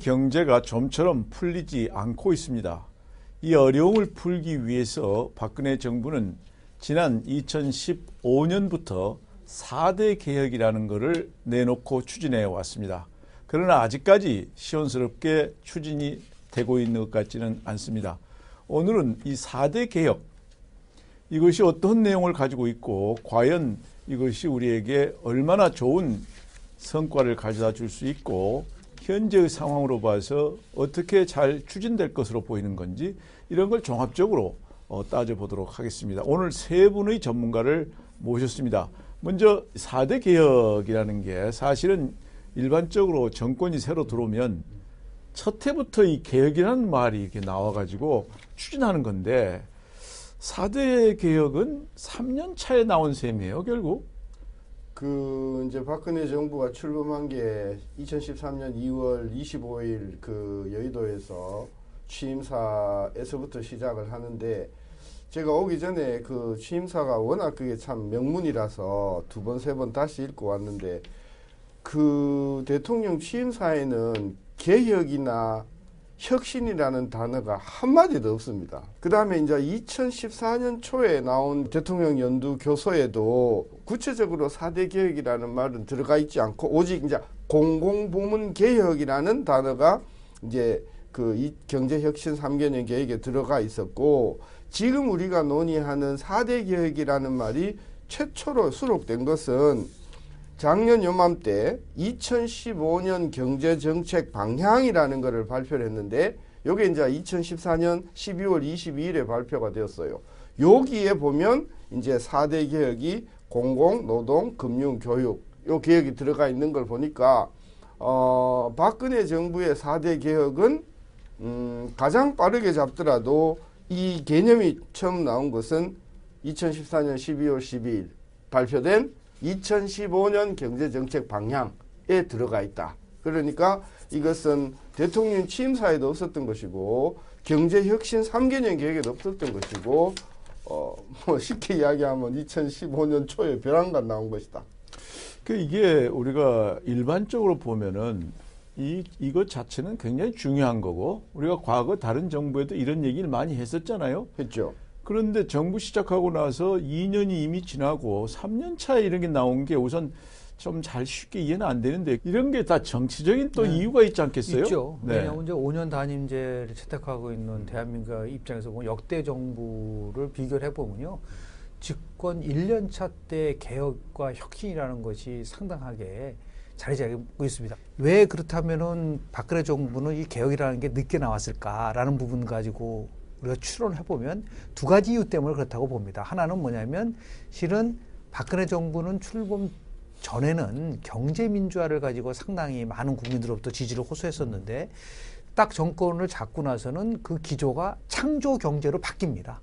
경제가 좀처럼 풀리지 않고 있습니다. 이 어려움을 풀기 위해서 박근혜 정부는 지난 2015년부터 4대 개혁이라는 것을 내놓고 추진해 왔습니다. 그러나 아직까지 시원스럽게 추진이 되고 있는 것 같지는 않습니다. 오늘은 이 4대 개혁, 이것이 어떤 내용을 가지고 있고, 과연 이것이 우리에게 얼마나 좋은 성과를 가져다 줄 수 있고, 현재의 상황으로 봐서 어떻게 잘 추진될 것으로 보이는 건지, 이런 걸 종합적으로 어, 따져보도록 하겠습니다. 오늘 세 분의 전문가를 모셨습니다. 먼저 4대 개혁이라는 게 사실은 일반적으로 정권이 새로 들어오면 첫 해부터 이 개혁이라는 말이 이렇게 나와가지고 추진하는 건데 4대 개혁은 3년 차에 나온 셈이에요, 결국. 그 이제 박근혜 정부가 출범한 게 2013년 2월 25일 그 여의도에서 취임사에서부터 시작을 하는데 제가 오기 전에 그 취임사가 워낙 그게 참 명문이라서 두 번, 세 번 다시 읽고 왔는데 그 대통령 취임사에는 개혁이나 혁신이라는 단어가 한마디도 없습니다. 그 다음에 이제 2014년 초에 나온 대통령 연두 교서에도 구체적으로 4대 개혁이라는 말은 들어가 있지 않고 오직 이제 공공부문 개혁이라는 단어가 이제 그 경제혁신 3개년 계획에 들어가 있었고 지금 우리가 논의하는 4대 개혁이라는 말이 최초로 수록된 것은 작년 요맘때 2015년 경제정책 방향이라는 것을 발표를 했는데 요게 이제 2014년 12월 22일에 발표가 되었어요. 여기에 보면 이제 4대 개혁이 공공, 노동, 금융, 교육 요 개혁이 들어가 있는 걸 보니까 어, 박근혜 정부의 4대 개혁은 음, 가장 빠르게 잡더라도 이 개념이 처음 나온 것은 2014년 12월 12일 발표된 2015년 경제정책 방향에 들어가 있다. 그러니까 이것은 대통령 취임 사에도 없었던 것이고 경제혁신 3개년 계획에도 없었던 것이고 어, 뭐 쉽게 이야기하면 2015년 초에 벼랑간 나온 것이다. 그 이게 우리가 일반적으로 보면은 이 이것 자체는 굉장히 중요한 거고 우리가 과거 다른 정부에도 이런 얘기를 많이 했었잖아요. 했죠. 그런데 정부 시작하고 나서 2년이 이미 지나고 3년 차에 이런 게 나온 게 우선 좀 잘 쉽게 이해는 안 되는데 이런 게 다 정치적인 또 네. 이유가 있지 않겠어요? 있죠. 네. 왜냐하면 이제 5년 단임제를 채택하고 있는 대한민국 입장에서 보면 역대 정부를 비교를 해보면요. 집권 1년 차 때 개혁과 혁신이라는 것이 상당하게 자리 잡고 있습니다. 왜 그렇다면은 박근혜 정부는 이 개혁이라는 게 늦게 나왔을까라는 부분 가지고 우리가 추론을 해보면 두 가지 이유 때문에 그렇다고 봅니다. 하나는 뭐냐면 실은 박근혜 정부는 출범 전에는 경제 민주화를 가지고 상당히 많은 국민들로부터 지지를 호소했었는데 딱 정권을 잡고 나서는 그 기조가 창조 경제로 바뀝니다.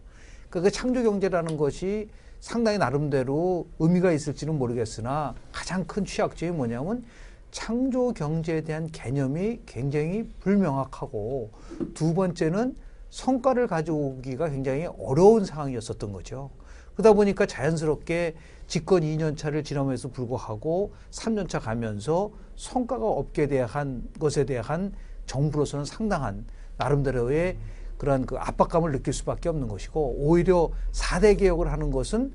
그러니까 그 창조 경제라는 것이 상당히 나름대로 의미가 있을지는 모르겠으나 가장 큰 취약점이 뭐냐면 창조 경제에 대한 개념이 굉장히 불명확하고 두 번째는 성과를 가져오기가 굉장히 어려운 상황이었었던 거죠. 그러다 보니까 자연스럽게 집권 2년 차를 지나면서 불구하고 3년 차 가면서 성과가 없게 대한 것에 대한 정부로서는 상당한 나름대로의 그러한 그 압박감을 느낄 수밖에 없는 것이고 오히려 4대 개혁을 하는 것은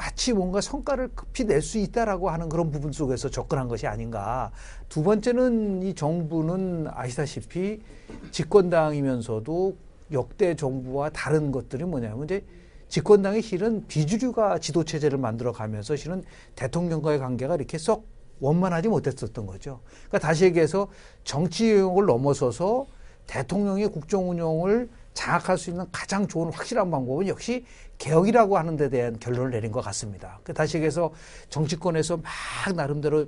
마치 뭔가 성과를 급히 낼 수 있다라고 하는 그런 부분 속에서 접근한 것이 아닌가. 두 번째는 이 정부는 아시다시피 집권당이면서도 역대 정부와 다른 것들이 뭐냐면 이제 집권당이 실은 비주류가 지도 체제를 만들어 가면서 실은 대통령과의 관계가 이렇게 썩 원만하지 못했었던 거죠. 그러니까 다시 얘기해서 정치 영역을 넘어서서 대통령의 국정 운영을 장악할 수 있는 가장 좋은 확실한 방법은 역시 개혁이라고 하는 데 대한 결론을 내린 것 같습니다. 그 다시 얘기해서 정치권에서 막 나름대로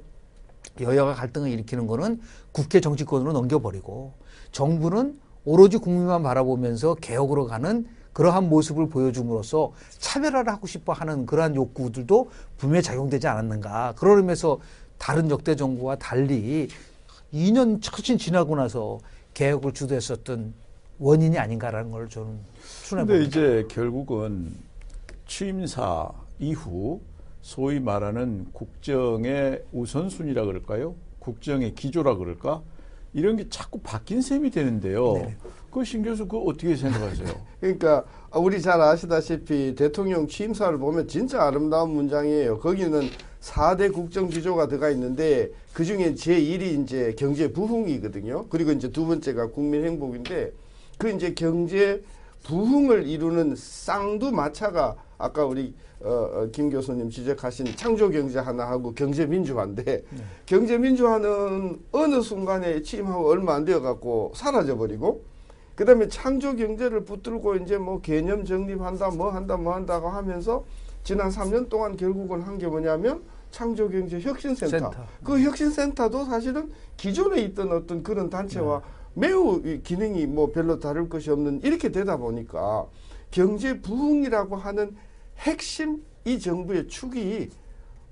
여야가 갈등을 일으키는 거는 국회 정치권으로 넘겨버리고 정부는 오로지 국민만 바라보면서 개혁으로 가는 그러한 모습을 보여줌으로써 차별화를 하고 싶어 하는 그러한 욕구들도 분명히 작용되지 않았는가. 의미에서 다른 역대 정부와 달리 2년 처친 지나고 나서 개혁을 주도했었던 원인이 아닌가라는 걸 저는 추론해 봅니다. 이제 결국은 취임사 이후 소위 말하는 국정의 우선순위라 그럴까요? 국정의 기조라 그럴까? 이런 게 자꾸 바뀐 셈이 되는데요. 네네. 그신 교수 그 어떻게 생각하세요? 그러니까 우리 잘 아시다시피 대통령 취임사를 보면 진짜 아름다운 문장이에요. 거기는 4대 국정 기조가 들어가 있는데 그 중에 제1이 이제 경제 부흥이거든요. 그리고 이제 두 번째가 국민 행복인데 그 이제 경제 부흥을 이루는 쌍두마차가 아까 우리 어, 어, 김 교수님 지적하신 창조 경제 하나 하고 경제 민주화인데 경제 민주화는 어느 순간에 취임하고 얼마 안 되어 갖고 사라져 버리고 그 다음에 창조 경제를 붙들고 이제 뭐 개념 정립한다 뭐 한다 뭐 한다고 하면서 지난 3년 동안 결국은 한 게 뭐냐면 창조 경제 혁신센터. 센터. 그 혁신센터도 사실은 기존에 있던 어떤 그런 단체와 매우 이 기능이 뭐 별로 다를 것이 없는 이렇게 되다 보니까 경제 부흥이라고 하는 핵심 이 정부의 축이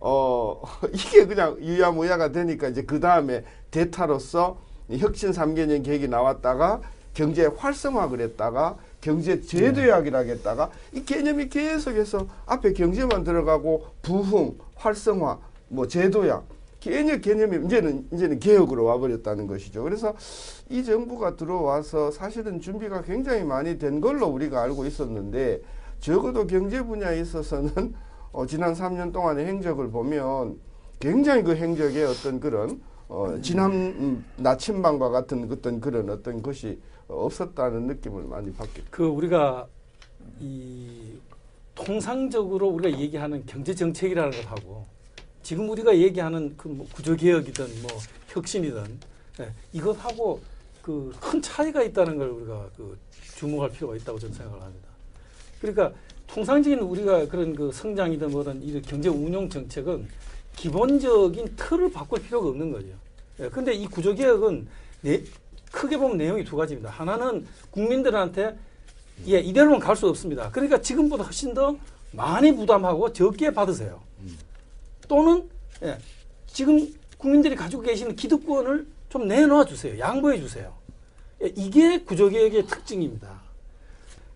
어 이게 그냥 유야무야가 되니까 이제 그 다음에 대타로서 이 혁신 3개년 계획이 나왔다가 경제 활성화를 했다가 경제 제도약이라고 했다가 이 개념이 계속해서 앞에 경제만 들어가고 부흥, 활성화, 뭐 제도약 개념 개념이 이제는 이제는 개혁으로 와버렸다는 것이죠. 그래서 이 정부가 들어와서 사실은 준비가 굉장히 많이 된 걸로 우리가 알고 있었는데 적어도 경제 분야에 있어서는 어, 지난 3년 동안의 행적을 보면 굉장히 그 행적의 어떤 그런 어, 지난 음, 나침반과 같은 어떤 그런 어떤 것이 없었다는 느낌을 많이 받게. 그 우리가 이 통상적으로 우리가 얘기하는 경제 정책이라는 것하고 지금 우리가 얘기하는 그 뭐 구조 개혁이든 뭐 혁신이든 예, 이것하고 그 큰 차이가 있다는 걸 우리가 그 주목할 필요가 있다고 저는 생각을 합니다. 그러니까 통상적인 우리가 그런 그 성장이든 뭐든 이 경제 운용 정책은 기본적인 틀을 바꿀 필요가 없는 거죠. 예, 근데 이 구조 개혁은 네, 크게 보면 내용이 두 가지입니다. 하나는 국민들한테 예, 이대로는 갈 수 없습니다. 그러니까 지금보다 훨씬 더 많이 부담하고 적게 받으세요. 또는 예, 지금 국민들이 가지고 계시는 기득권을 좀 내놓아 주세요. 양보해 주세요. 예, 이게 구조개혁의 특징입니다.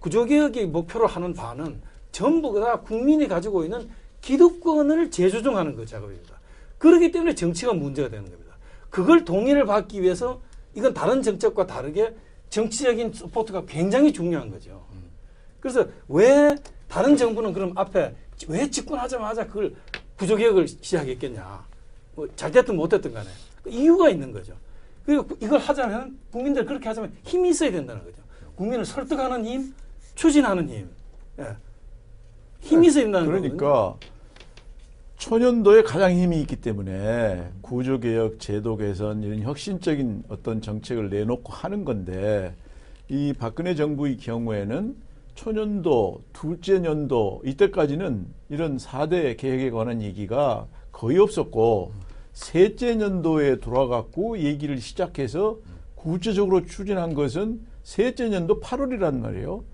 구조개혁의 목표로 하는 바는 전부 다 국민이 가지고 있는 기득권을 재조정하는 그 작업입니다. 그렇기 때문에 정치가 문제가 되는 겁니다. 그걸 동의를 받기 위해서 이건 다른 정책과 다르게 정치적인 support가 굉장히 중요한 거죠. 그래서 왜 다른 정부는 그럼 앞에 왜 집권하자마자 그걸 구조개혁을 시작했겠냐. 뭐 잘 됐든 못 됐든 간에. 그 이유가 있는 거죠. 그리고 이걸 하자면 국민들 그렇게 하자면 힘이 있어야 된다는 거죠. 국민을 설득하는 힘, 추진하는 힘. 예. 힘이 있어야 된다는 거거든요. 그러니까 초년도에 가장 힘이 있기 때문에 구조개혁, 제도 개선 이런 혁신적인 어떤 정책을 내놓고 하는 건데 이 박근혜 정부의 경우에는 초년도, 둘째 년도 이때까지는 이런 4대 개혁에 관한 얘기가 거의 없었고 셋째 년도에 돌아갔고 얘기를 시작해서 구체적으로 추진한 것은 셋째 년도 8월이란 말이에요.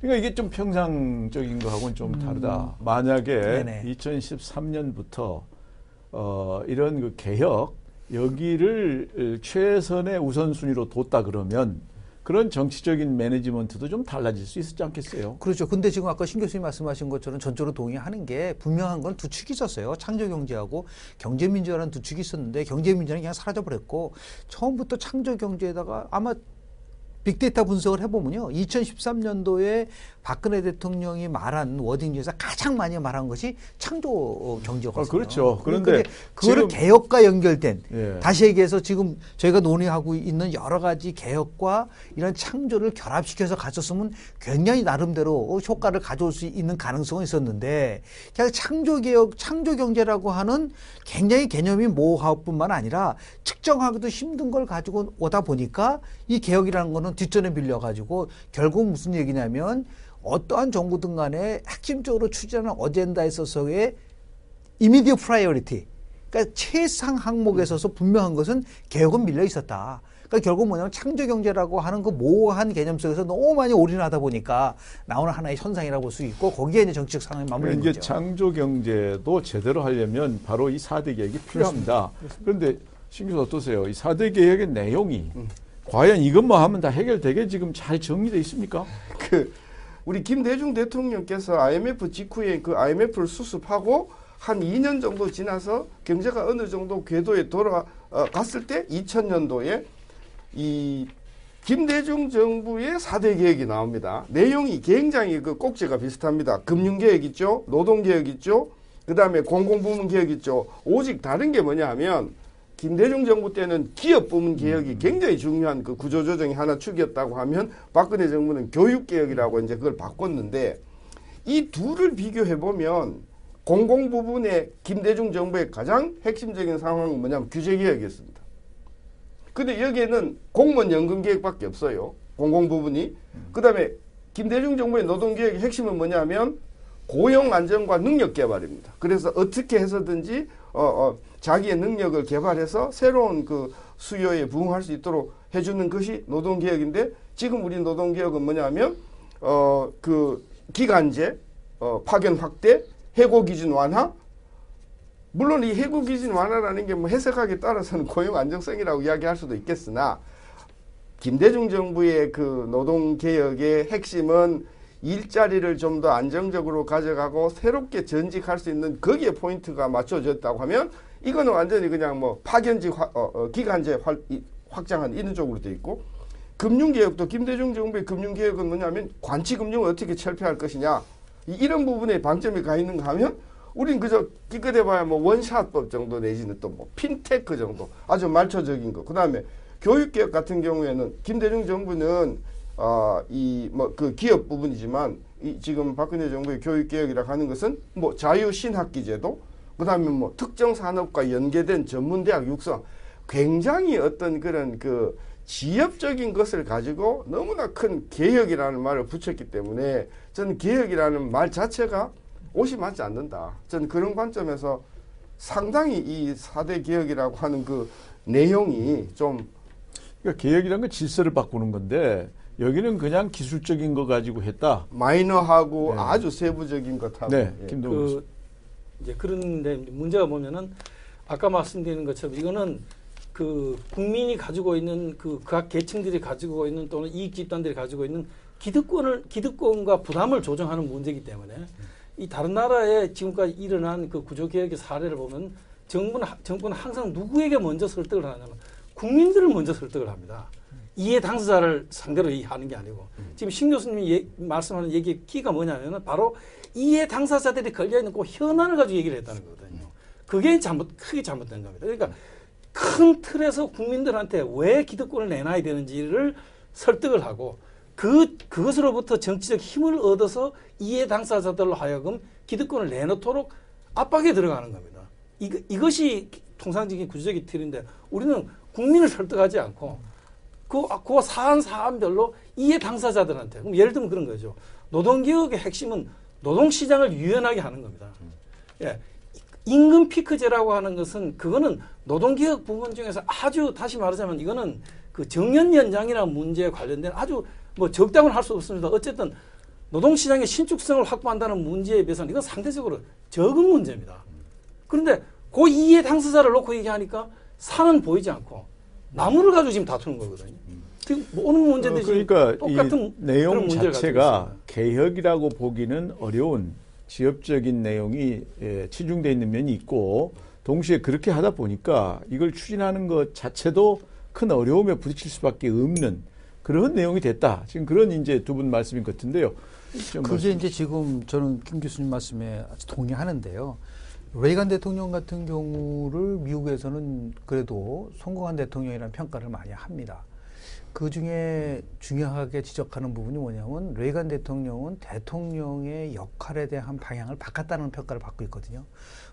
그러니까 이게 좀 평상적인 거하고는 좀 다르다. 만약에 네네. 2013년부터 어, 이런 그 개혁 여기를 최선의 우선순위로 뒀다 그러면 그런 정치적인 매니지먼트도 좀 달라질 수 있었지 않겠어요? 그렇죠. 근데 지금 아까 신 교수님 말씀하신 것처럼 전적으로 동의하는 게 분명한 건 두 축이 있었어요. 창조 경제하고 경제 민주화라는 두 축이 있었는데 경제 민주화는 그냥 사라져 버렸고 처음부터 창조 경제에다가 아마 빅데이터 분석을 해보면요. 2013년도에 박근혜 대통령이 말한 워딩 중에서 가장 많이 말한 것이 창조 경제였거든요. 아, 그렇죠. 그런데 그런데 그거를 개혁과 연결된 예. 다시 얘기해서 지금 저희가 논의하고 있는 여러 가지 개혁과 이런 창조를 결합시켜서 갔었으면 굉장히 나름대로 효과를 가져올 수 있는 가능성은 있었는데 그냥 창조 개혁, 창조 경제라고 하는 굉장히 개념이 모호할 뿐만 아니라 측정하기도 힘든 걸 가지고 오다 보니까 이 개혁이라는 거는 뒷전에 밀려 가지고 결국 무슨 얘기냐면 어떠한 정부든 간에 핵심적으로 추진하는 어젠다에 있어서의 immediate priority. 그러니까 최상 항목에 있어서 분명한 것은 개혁은 밀려 있었다. 그러니까 결국 뭐냐면 창조 경제라고 하는 그 모호한 개념 속에서 너무 많이 올인하다 보니까 나오는 하나의 현상이라고 볼 수 있고 거기에 이제 정치적 상황이 맞물리는 이제 거죠. 창조 경제도 제대로 하려면 바로 이 4대 개혁이 필요합니다. 그런데 신규 어떠세요? 이 4대 개혁의 내용이 과연 이것만 하면 다 해결되게 지금 잘 정리돼 있습니까? 그 우리 김대중 대통령께서 IMF 직후에 그 IMF를 수습하고 한 2년 정도 지나서 경제가 어느 정도 궤도에 돌아갔을 때 2000년도에 이 김대중 정부의 4대 개혁이 나옵니다. 내용이 굉장히 그 꼭지가 비슷합니다. 금융개혁 있죠? 노동개혁 있죠? 그 다음에 공공부문 개혁 있죠? 오직 다른 게 뭐냐 하면 김대중 정부 때는 기업 부문 개혁이 굉장히 중요한 그 구조조정이 하나 축이었다고 하면 박근혜 정부는 교육 개혁이라고 이제 그걸 바꿨는데 이 둘을 비교해 보면 공공부문의 김대중 정부의 가장 핵심적인 상황은 뭐냐면 규제 개혁이었습니다. 근데 여기에는 공무원 연금 계획밖에 없어요. 공공 부분이. 그다음에 김대중 정부의 노동 계획의 핵심은 뭐냐면 고용 안정과 능력 개발입니다. 그래서 어떻게 해서든지 어, 어, 자기의 능력을 개발해서 새로운 그 수요에 부응할 수 있도록 해주는 것이 노동 개혁인데 지금 우리 노동 개혁은 뭐냐면 어 그 기간제, 어 파견 확대, 해고 기준 완화, 물론 이 해고 기준 완화라는 게 뭐 해석하기에 따라서는 고용 안정성이라고 이야기할 수도 있겠으나 김대중 정부의 그 노동 개혁의 핵심은 일자리를 좀 더 안정적으로 가져가고 새롭게 전직할 수 있는 거기에 포인트가 맞춰졌다고 하면 이거는 완전히 그냥 뭐 파견직 화- 어, 어, 기간제 활- 이- 확장한 이런 쪽으로 돼 있고 금융개혁도 김대중 정부의 금융개혁은 뭐냐면 관치금융을 어떻게 철폐할 것이냐 이- 이런 부분에 방점이 가 있는가 하면 우린 그저 기껏해봐야 뭐 원샷법 정도 내지는 또 뭐 핀테크 정도 아주 말초적인 거. 그 다음에 교육개혁 같은 경우에는 김대중 정부는 어 이 뭐 그 기업 부분이지만 이 지금 박근혜 정부의 교육개혁이라 하는 것은 뭐 자유신학기 제도 그 다음에 뭐 특정 산업과 연계된 전문대학 육성 굉장히 어떤 그런 그 지엽적인 것을 가지고 너무나 큰 개혁이라는 말을 붙였기 때문에 저는 개혁이라는 말 자체가 옷이 맞지 않는다. 저는 그런 관점에서 상당히 이 4대 개혁이라고 하는 그 내용이 좀 그러니까 개혁이란 건 질서를 바꾸는 건데 여기는 그냥 기술적인 거 가지고 했다. 마이너하고 네. 아주 세부적인 것하고 네, 예. 김동훈. 그 이제 그런데 문제가 뭐냐면 아까 말씀드린 것처럼 이거는 그 국민이 가지고 있는 그 각 계층들이 가지고 있는 또는 이익 집단들이 가지고 있는 기득권을 기득권과 부담을 조정하는 문제이기 때문에 이 다른 나라에 지금까지 일어난 그 구조 개혁의 사례를 보면 정부는 하- 정부는 항상 누구에게 먼저 설득을 하냐면 국민들을 먼저 설득을 합니다. 이해 당사자를 상대로 이 하는 게 아니고 지금 신 교수님이 예- 말씀하는 얘기 키가 뭐냐면은 바로 이해 당사자들이 걸려 있는 그 현안을 가지고 얘기를 했다는 거거든요. 그게 잘못 크게 잘못된 겁니다. 그러니까 큰 틀에서 국민들한테 왜 기득권을 내놔야 되는지를 설득을 하고 그 그것으로부터 정치적 힘을 얻어서 이해 당사자들로 하여금 기득권을 내놓도록 압박에 들어가는 겁니다. 이, 이것이 통상적인 구조적인 틀인데 우리는 국민을 설득하지 않고 그, 그 사안 사안별로 이해 당사자들한테 그럼 예를 들면 그런 거죠. 노동개혁의 핵심은 노동시장을 유연하게 하는 겁니다. 예. 임금 피크제라고 하는 것은 그거는 노동개혁 부분 중에서 아주 다시 말하자면 이거는 그 정년 연장이라는 문제에 관련된 아주 뭐 적당은 할 수 없습니다. 어쨌든 노동시장의 신축성을 확보한다는 문제에 비해서는 이건 상대적으로 적은 문제입니다. 그런데 그 이해 당사자를 놓고 얘기하니까 산은 보이지 않고 나무를 가지고 지금 다투는 거거든요. 지금 모든 문제들이 어, 그러니까 똑같은 이 내용 자체가. 개혁이라고 보기는 어려운 지엽적인 내용이 예, 치중돼 있는 면이 있고 동시에 그렇게 하다 보니까 이걸 추진하는 것 자체도 큰 어려움에 부딪힐 수밖에 없는 그런 내용이 됐다. 지금 그런 이제 두 분 말씀인 것 같은데요. 좀 그게 이제 지금 저는 김 교수님 말씀에 아주 동의하는데요. 레이간 대통령 같은 경우를 미국에서는 그래도 성공한 대통령이라는 평가를 많이 합니다. 그 중에 중요하게 지적하는 부분이 뭐냐면 레이간 대통령은 대통령의 역할에 대한 방향을 바꿨다는 평가를 받고 있거든요.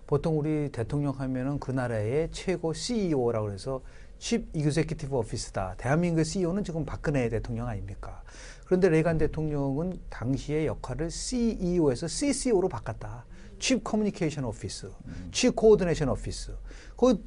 보통 우리 대통령 하면은 그 나라의 최고 CEO라고 해서 Chief Executive Office다. 대한민국의 CEO는 지금 박근혜 대통령 아닙니까? 그런데 레이건 대통령은 당시의 역할을 CEO에서 CCO로 바꿨다. Chief Communication Office, Chief Coordination Office. 그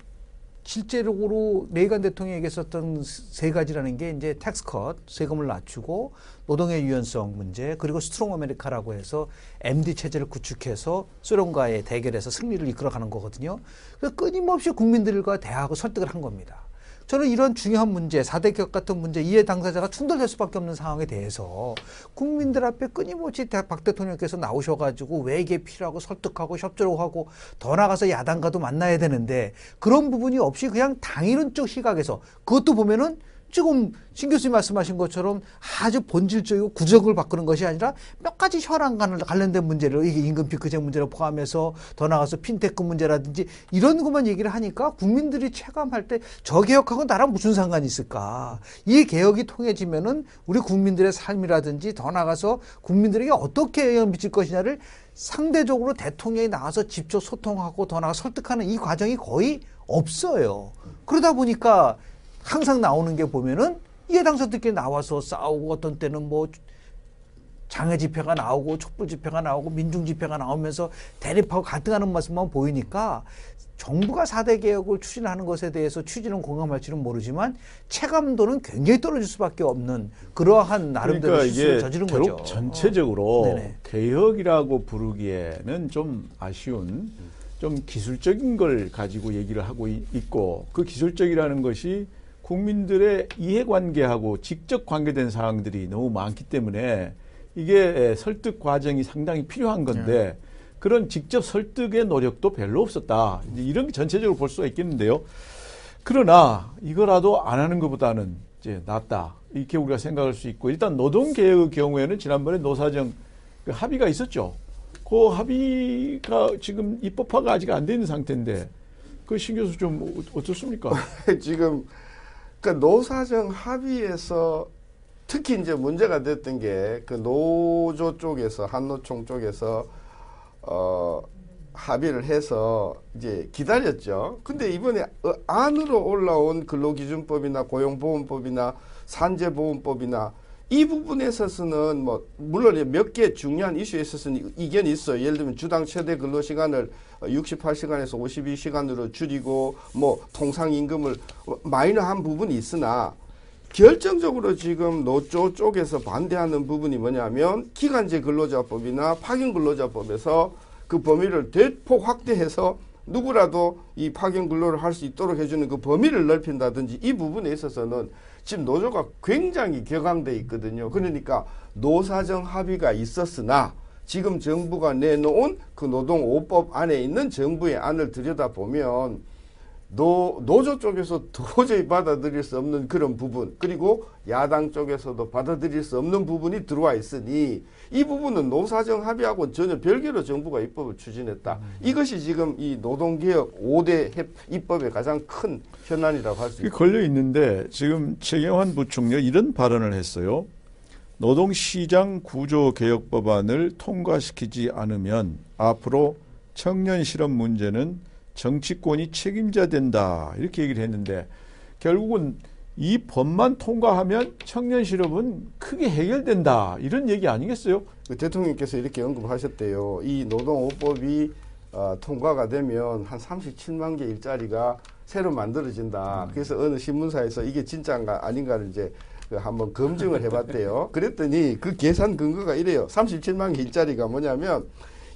실제적으로 레이건 대통령에게 썼던 세 가지라는 게 이제 tax cut, 세금을 낮추고 노동의 유연성 문제, 그리고 strong America라고 해서 MD 체제를 구축해서 소련과의 대결에서 승리를 이끌어가는 거거든요. 그래서 끊임없이 국민들과 대화하고 설득을 한 겁니다. 저는 이런 중요한 문제, 사대 개혁 같은 문제, 이해 당사자가 충돌될 수밖에 없는 상황에 대해서 국민들 앞에 끊임없이 대- 박 대통령께서 나오셔가지고 왜 이게 필요하고 설득하고 협조를 하고 더 나가서 야당과도 만나야 되는데 그런 부분이 없이 그냥 당이론 쪽 시각에서 그것도 보면은 지금 신 교수님 말씀하신 것처럼 아주 본질적이고 구적을 바꾸는 것이 아니라 몇 가지 혈안 관련된 문제를 이게 임금 피크제 문제를 포함해서 더 나가서 핀테크 문제라든지 이런 것만 얘기를 하니까 국민들이 체감할 때 저 개혁하고 나랑 무슨 상관이 있을까? 이 개혁이 통해지면은 우리 국민들의 삶이라든지 더 나가서 국민들에게 어떻게 영향을 미칠 것이냐를 상대적으로 대통령이 나와서 직접 소통하고 더 나가 설득하는 이 과정이 거의 없어요. 그러다 보니까 항상 나오는 게 보면은 이해 당사들끼리 나와서 싸우고 어떤 때는 뭐 장애 집회가 나오고 촛불 집회가 나오고 민중 집회가 나오면서 대립하고 갈등하는 모습만 보이니까 정부가 4대 개혁을 추진하는 것에 대해서 취지는 공감할지는 모르지만 체감도는 굉장히 떨어질 수밖에 없는 그러한 나름대로 그러니까 실수를 저지른 거죠. 전체적으로 어. 개혁이라고 부르기에는 좀 아쉬운 좀 기술적인 걸 가지고 얘기를 하고 이- 있고 그 기술적이라는 것이 국민들의 이해관계하고 직접 관계된 사항들이 너무 많기 때문에 이게 설득 과정이 상당히 필요한 건데 그런 직접 설득의 노력도 별로 없었다. 이런 게 전체적으로 볼 수가 있겠는데요. 그러나 이거라도 안 하는 것보다는 이제 낫다. 이렇게 우리가 생각할 수 있고 일단 노동개혁의 경우에는 지난번에 노사정 그 합의가 있었죠. 그 합의가 지금 입법화가 아직 안 되는 상태인데 그 신 교수 좀 어- 어떻습니까? 지금 그 노사정 합의에서 특히 이제 문제가 됐던 게 그 노조 쪽에서 한노총 쪽에서 어 합의를 해서 이제 기다렸죠. 근데 이번에 어, 안으로 올라온 근로기준법이나 고용보험법이나 산재보험법이나 이 부분에 있어서는 뭐 물론 몇 개 중요한 이슈에 있어서는 이견이 있어요. 예를 들면 주당 최대 근로 시간을 68시간에서 52시간으로 줄이고 뭐 통상 임금을 마이너한 부분이 있으나 결정적으로 지금 노조 쪽에서 반대하는 부분이 뭐냐면 기간제 근로자법이나 파견 근로자법에서 그 범위를 대폭 확대해서 누구라도 이 파견 근로를 할 수 있도록 해주는 그 범위를 넓힌다든지 이 부분에 있어서는 지금 노조가 굉장히 격앙돼 있거든요. 그러니까 노사정 합의가 있었으나 지금 정부가 내놓은 그 노동 5법 안에 있는 정부의 안을 들여다보면 노, 노조 쪽에서 도저히 받아들일 수 없는 그런 부분 그리고 야당 쪽에서도 받아들일 수 없는 부분이 들어와 있으니 이 부분은 노사정 합의하고 전혀 별개로 정부가 입법을 추진했다. 이것이 지금 이 노동개혁 5대 협- 입법의 가장 큰 현안이라고 할 수 있다. 걸려 있는데 지금 최경환 부총리 이런 발언을 했어요. 노동시장 구조 개혁 법안을 통과시키지 않으면 앞으로 청년 실업 문제는 정치권이 책임져야 된다 이렇게 얘기를 했는데 결국은 이 법만 통과하면 청년 실업은 크게 해결된다 이런 얘기 아니겠어요? 그 대통령께서 이렇게 언급하셨대요. 이 노동 5법이 어, 통과가 되면 한 37만 개 일자리가 새로 만들어진다. 그래서 어느 신문사에서 이게 진짜인가 아닌가를 이제 그 한번 검증을 해봤대요. 그랬더니 그 계산 근거가 이래요. 37만 개 일자리가 뭐냐면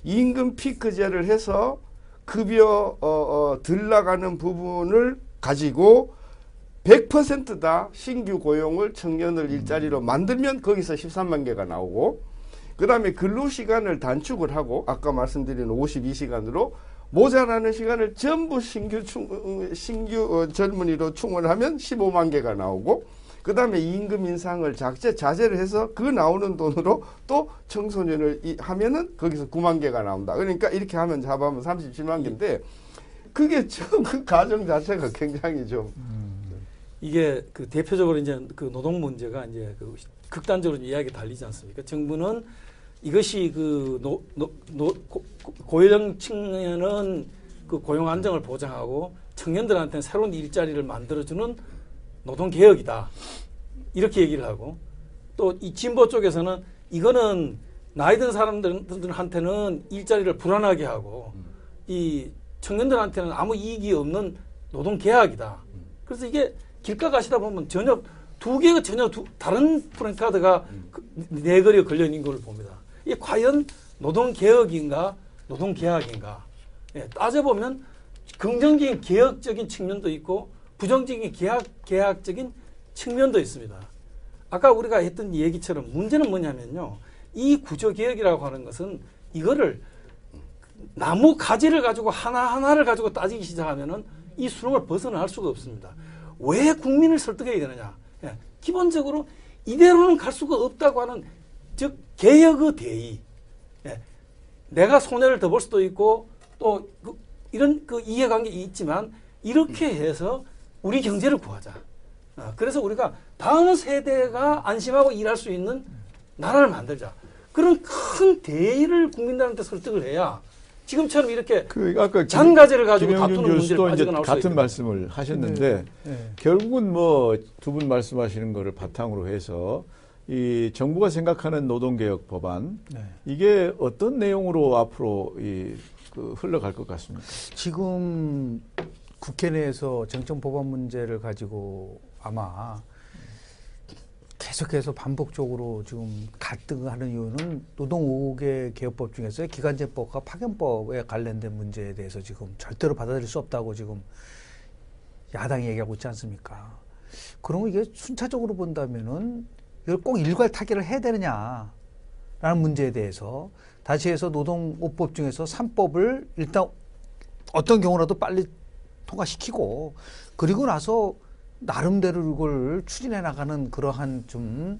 임금 피크제를 해서 급여 어, 어, 들 나가는 부분을 가지고 100%다 신규 고용을 청년을 일자리로 만들면 거기서 13만 개가 나오고 그 다음에 근로 시간을 단축을 하고 아까 말씀드린 52시간으로 모자라는 시간을 전부 신규 충, 어, 신규 어, 젊은이로 충원하면 15만 개가 나오고 그 다음에 임금 인상을 작제 자제를 해서 그 나오는 돈으로 또 청소년을 이, 하면은 거기서 9만 개가 나온다. 그러니까 이렇게 하면 잡아면 37만 개인데 그게 좀그 가정 자체가 굉장히 좀 이게 그 대표적으로 이제 그 노동 문제가 이제 그 극단적으로 이야기 달리지 않습니까? 정부는 이것이 그 노, 노, 노, 고, 측면은 그 고용 안정을 보장하고 청년들한테는 새로운 일자리를 만들어주는 노동 개혁이다. 이렇게 얘기를 하고 또 이 진보 쪽에서는 이거는 나이 든 사람들한테는 일자리를 불안하게 하고 이 청년들한테는 아무 이익이 없는 노동 계약이다. 그래서 이게 길가 가시다 보면 전혀 두 개가 전혀 두, 다른 프랭카드가 그 네거리에 걸려 있는 걸 봅니다. 이게 과연 노동 개혁인가 노동 계약인가? 예, 따져보면 긍정적인 개혁적인 측면도 있고 부정적인 계약 계약적인 측면도 있습니다. 아까 우리가 했던 얘기처럼 문제는 뭐냐면요. 이 구조 개혁이라고 하는 것은 이거를 나무 가지를 가지고 하나하나를 가지고 따지기 시작하면은 이 수렁을 벗어날 수가 없습니다. 왜 국민을 설득해야 되느냐? 예, 기본적으로 이대로는 갈 수가 없다고 하는 즉 개혁의 대의. 예, 내가 손해를 더 볼 수도 있고 또 그, 이런 그 이해관계 있지만 이렇게 해서 우리 경제를 구하자. 아, 그래서 우리가 다음 세대가 안심하고 일할 수 있는 나라를 만들자. 그런 큰 대의를 국민들한테 설득을 해야 지금처럼 이렇게 그 아까 김- 잔가지를 가지고 다투는 문제를 이제 같은. 말씀을 하셨는데 네. 결국은 뭐 두 분 말씀하시는 거를 바탕으로 해서 이 정부가 생각하는 노동개혁 법안 네. 이게 어떤 내용으로 앞으로 이, 그 흘러갈 것 같습니까? 지금 국회 내에서 쟁점 법안 문제를 가지고 아마 계속해서 반복적으로 지금 갈등하는 이유는 노동 5개 개혁법 중에서 기간제법과 파견법에 관련된 문제에 대해서 지금 절대로 받아들일 수 없다고 지금 야당이 얘기하고 있지 않습니까? 그럼 이게 순차적으로 본다면은 이걸 꼭 일괄 타결을 해야 되느냐라는 문제에 대해서 다시 해서 노동 5법 중에서 3법을 일단 어떤 경우라도 빨리 통과시키고 그리고 나서 나름대로 이걸 추진해 나가는 그러한 좀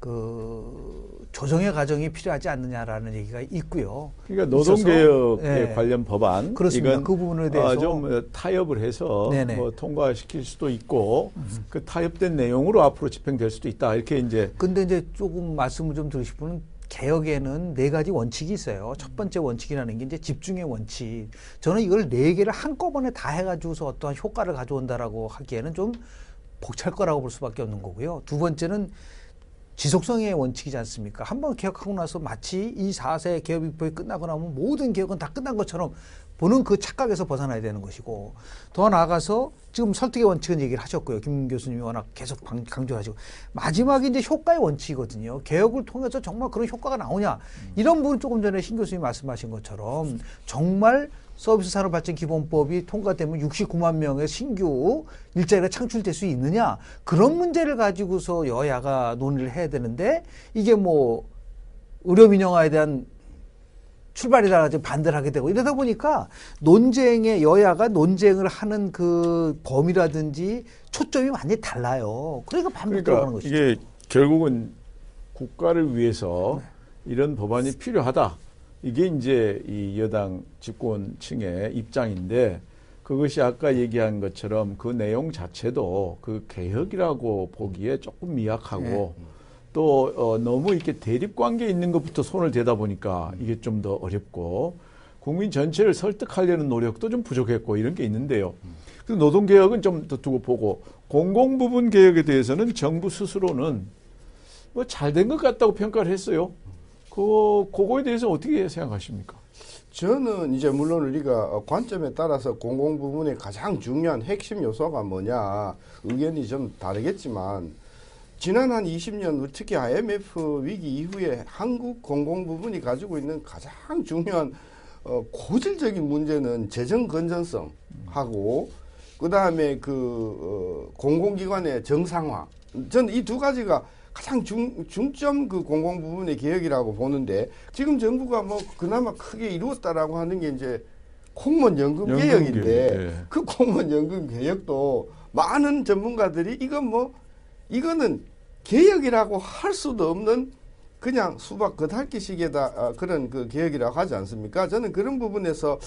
그 조정의 과정이 필요하지 않느냐라는 얘기가 있고요. 그러니까 노동개혁에 예. 관련 법안 그렇습니다. 그 부분에 대해서 아, 좀 타협을 해서. 뭐 통과시킬 수도 있고 그 타협된 내용으로 앞으로 집행될 수도 있다 이렇게 이제 근데 이제 조금 말씀을 좀 드리고 싶은 개혁에는 네 가지 원칙이 있어요. 첫 번째 원칙이라는 게 이제 집중의 원칙. 저는 이걸 네 개를 한꺼번에 다 해가지고서 어떠한 효과를 가져온다라고 하기에는 좀 벅찰 거라고 볼 수밖에 없는 거고요. 두 번째는 지속성의 원칙이지 않습니까? 한번 개혁하고 나서 마치 이 4세 개혁 입법이 끝나고 나면 모든 개혁은 다 끝난 것처럼 보는 그 착각에서 벗어나야 되는 것이고 더 나아가서 지금 설득의 원칙은 얘기를 하셨고요. 김 교수님이 워낙 계속 방- 강조하시고 마지막에 이제 효과의 원칙이거든요. 개혁을 통해서 정말 그런 효과가 나오냐 이런 부분 조금 전에 신 교수님이 말씀하신 것처럼 정말 서비스 산업 발전 기본법이 통과되면 69만 명의 신규 일자리가 창출될 수 있느냐 그런 문제를 가지고서 여야가 논의를 해야 되는데 이게 뭐 의료 민영화에 대한 출발이라 지금 반대를 하게 되고 이러다 보니까 논쟁의 여야가 논쟁을 하는 그 범위라든지 초점이 많이 달라요. 그러니까 반복 들어가는 그러니까 것이죠. 이게 결국은 국가를 위해서 이런 법안이 필요하다. 이게 이제 이 여당 집권층의 입장인데 그것이 아까 얘기한 것처럼 그 내용 자체도 그 개혁이라고 보기에 조금 미약하고 또 어, 너무 이렇게 대립 관계에 있는 것부터 손을 대다 보니까 이게 좀 더 어렵고 국민 전체를 설득하려는 노력도 좀 부족했고 이런 게 있는데요. 그 노동 개혁은 좀 더 두고 보고 공공 부분 개혁에 대해서는 정부 스스로는 뭐 잘 된 것 같다고 평가를 했어요. 그 그거에 대해서 어떻게 생각하십니까? 저는 이제 물론 우리가 관점에 따라서 공공 부분의 가장 중요한 핵심 요소가 뭐냐 의견이 좀 다르겠지만 지난 한 20년 특히 IMF 위기 이후에 한국 공공 부분이 가지고 있는 가장 중요한 어, 고질적인 문제는 재정 건전성하고 그 다음에 그 어, 공공기관의 정상화. 저는 이 두 가지가 가장 중, 중점 그 공공 부분의 개혁이라고 보는데 지금 정부가 뭐 그나마 크게 이루었다라고 하는 게 이제 공무원 연금, 연금 개혁인데 개혁, 예. 그 공무원 연금 개혁도 많은 전문가들이 이건 뭐 이거는 개혁이라고 할 수도 없는 그냥 수박 겉핥기식에다 아, 그런 그 개혁이라고 하지 않습니까? 저는 그런 부분에서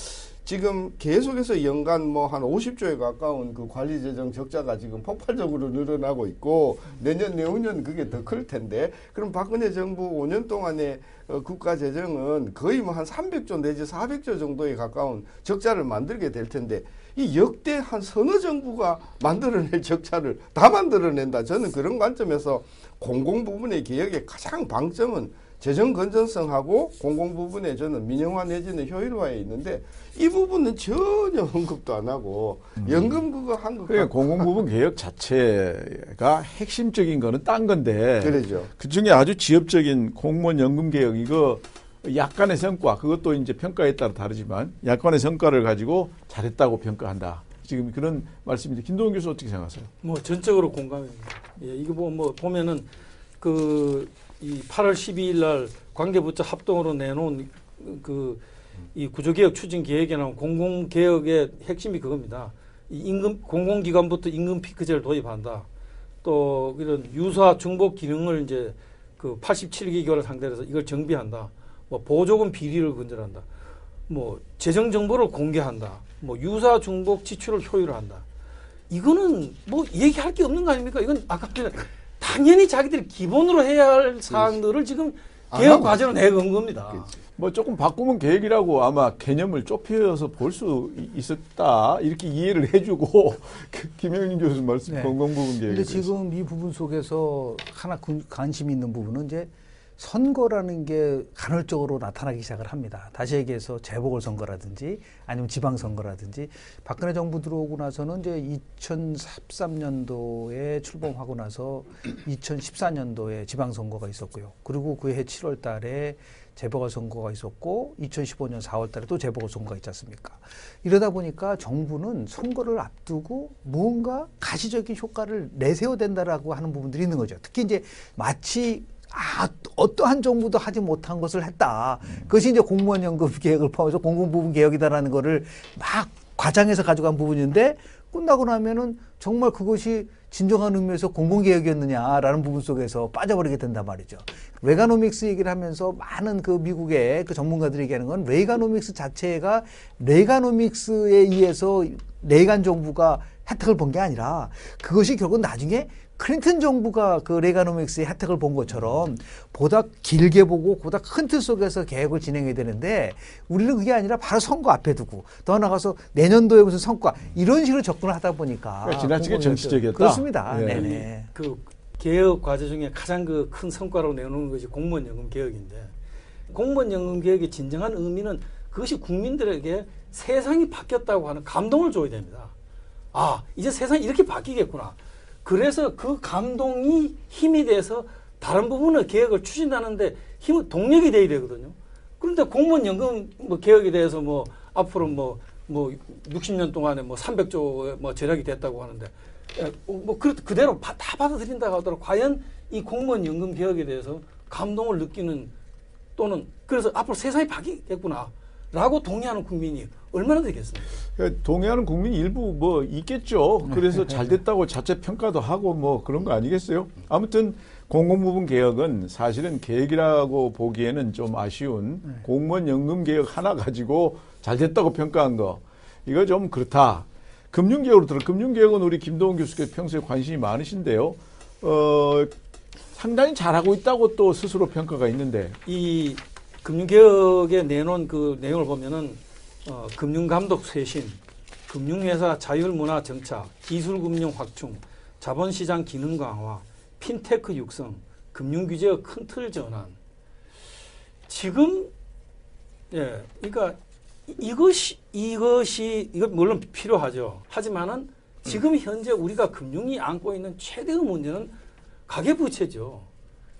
지금 계속해서 연간 뭐 한 50조에 가까운 그 관리 재정 적자가 지금 폭발적으로 늘어나고 있고 내년 내후년 그게 더 클 텐데 그럼 박근혜 정부 5년 동안의 어, 국가 재정은 거의 뭐 한 300조 내지 400조 정도에 가까운 적자를 만들게 될 텐데 이 역대 한 서너 정부가 만들어낼 적자를 다 만들어낸다. 저는 그런 관점에서 공공 부분의 개혁의 가장 방점은 재정 건전성하고 공공 부분에 저는 민영화 내지는 효율화에 있는데 이 부분은 전혀 언급도 안 하고 연금 그거 한것 그러니까 공공 부분 개혁 자체가 핵심적인 거는 딴 건데 그러죠. 그 중에 아주 지엽적인 공무원 연금 개혁 이거 약간의 성과 그것도 이제 평가에 따라 다르지만 약간의 성과를 가지고 잘했다고 평가한다. 지금 그런 말씀인데 김동훈 교수 어떻게 생각하세요? 뭐 전적으로 공감입니다. 예, 이거 뭐, 뭐 보면은 그 이 8월 12일 날 관계부처 합동으로 내놓은 그 이 구조개혁 추진 계획에 나온 공공개혁의 핵심이 그겁니다. 이 임금 공공기관부터 임금 피크제를 도입한다. 또 이런 유사 중복 기능을 이제 그 87기교를 상대로 해서 이걸 정비한다. 뭐 보조금 비리를 근절한다. 뭐 재정 정보를 공개한다. 뭐 유사 중복 지출을 효율화한다. 이거는 뭐 얘기할 게 없는 거 아닙니까? 이건 아까 전에 당연히 자기들이 기본으로 해야 할 사항들을 지금 안 개혁 과제로 내건 겁니다. 뭐 조금 바꾸면 계획이라고 아마 개념을 좁혀서 볼 수 있었다 이렇게 이해를 해주고 그 김영민 교수 말씀 네. 건강부분 계획. 근데 지금 이 부분 속에서 하나 군- 관심이 있는 부분은 이제 선거라는 게 간헐적으로 나타나기 시작을 합니다. 다시 얘기해서 재보궐선거라든지 아니면 지방선거라든지 박근혜 정부 들어오고 나서는 이제 2013년도에 출범하고 나서 2014년도에 지방선거가 있었고요. 그리고 그해 7월 달에 재보궐선거가 있었고 2015년 4월 달에 또 재보궐선거가 있지 않습니까? 이러다 보니까 정부는 선거를 앞두고 무언가 가시적인 효과를 내세워야 된다라고 하는 부분들이 있는 거죠. 특히 이제 마치 아, 어떠한 정부도 하지 못한 것을 했다. 그것이 이제 공무원 연금 개혁을 포함해서 공공부문 개혁이다라는 거를 막 과장해서 가져간 부분인데 끝나고 나면은 정말 그것이 진정한 의미에서 공공개혁이었느냐라는 부분 속에서 빠져버리게 된단 말이죠. 레가노믹스 얘기를 하면서 많은 그 미국의 그 전문가들이 얘기하는 건 레가노믹스 자체가 레가노믹스에 의해서 레이간 정부가 혜택을 본 게 아니라 그것이 결국 나중에 클린턴 정부가 그 레가노믹스의 혜택을 본 것처럼 보다 길게 보고 보다 큰 틀 속에서 계획을 진행해야 되는데 우리는 그게 아니라 바로 선거 앞에 두고 더 나가서 내년도에 무슨 성과 이런 식으로 접근을 하다 보니까 그러니까 지나치게 정치적이었다. 그렇습니다. 네. 네네. 그 개혁 과제 중에 가장 그 큰 성과로 내놓는 것이 공무원 연금 개혁인데 공무원 연금 개혁의 진정한 의미는 그것이 국민들에게 세상이 바뀌었다고 하는 감동을 줘야 됩니다. 아, 이제 세상이 이렇게 바뀌겠구나. 그래서 그 감동이 힘이 돼서 다른 부분의 개혁을 추진하는데 힘 동력이 돼야 되거든요. 그런데 공무원 연금 뭐 개혁에 대해서 뭐 앞으로 뭐뭐 60년 동안에 뭐 300조 뭐 절약이 됐다고 하는데 예, 뭐 그, 그대로 바- 다 받아들인다고 하더라도 과연 이 공무원 연금 개혁에 대해서 감동을 느끼는 또는 그래서 앞으로 세상이 바뀌겠구나라고 동의하는 국민이 얼마나 되겠습니까? 그러니까 동의하는 국민이 일부 뭐 있겠죠. 그래서 잘 됐다고 자체 평가도 하고 뭐 그런 거 아니겠어요? 아무튼 공공부문 개혁은 사실은 계획이라고 보기에는 좀 아쉬운 공무원 연금 개혁 하나 가지고 잘 됐다고 평가한 거 이거 좀 그렇다. 금융개혁으로 들어. 금융개혁은 우리 김동훈 교수께서 평소에 관심이 많으신데요. 어, 상당히 잘하고 있다고 또 스스로 평가가 있는데 이 금융개혁에 내놓은 그 내용을 보면은 어, 금융감독 쇄신, 금융회사 자율문화 정착, 기술금융 확충, 자본시장 기능 강화, 핀테크 육성, 금융규제의 큰 틀 전환. 지금 예, 그러니까 이- 이것이 이것이 이거 물론 필요하죠. 하지만은 지금 현재 우리가 금융이 안고 있는 최대의 문제는 가계부채죠.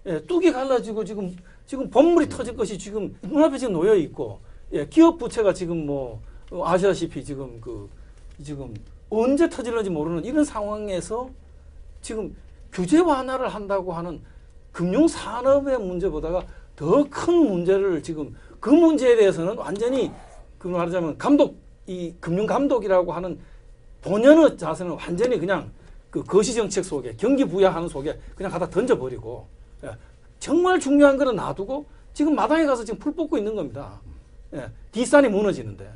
예, 뚝이 갈라지고 지금 지금 법물이 터질 것이 지금 눈앞에 지금 놓여 있고 예, 기업 부채가 지금 뭐 어, 아시다시피 지금 그 지금 언제 터질는지 모르는 이런 상황에서 지금 규제 완화를 한다고 하는 금융 산업의 문제보다가 더 큰 문제를 지금 그 문제에 대해서는 완전히 그 말하자면 감독 이 금융 감독이라고 하는 본연의 자세는 완전히 그냥 그 거시 정책 속에 경기 부양하는 속에 그냥 갖다 던져 버리고 예, 정말 중요한 거는 놔두고 지금 마당에 가서 지금 풀 뽑고 있는 겁니다. 예, 뒷산이 무너지는데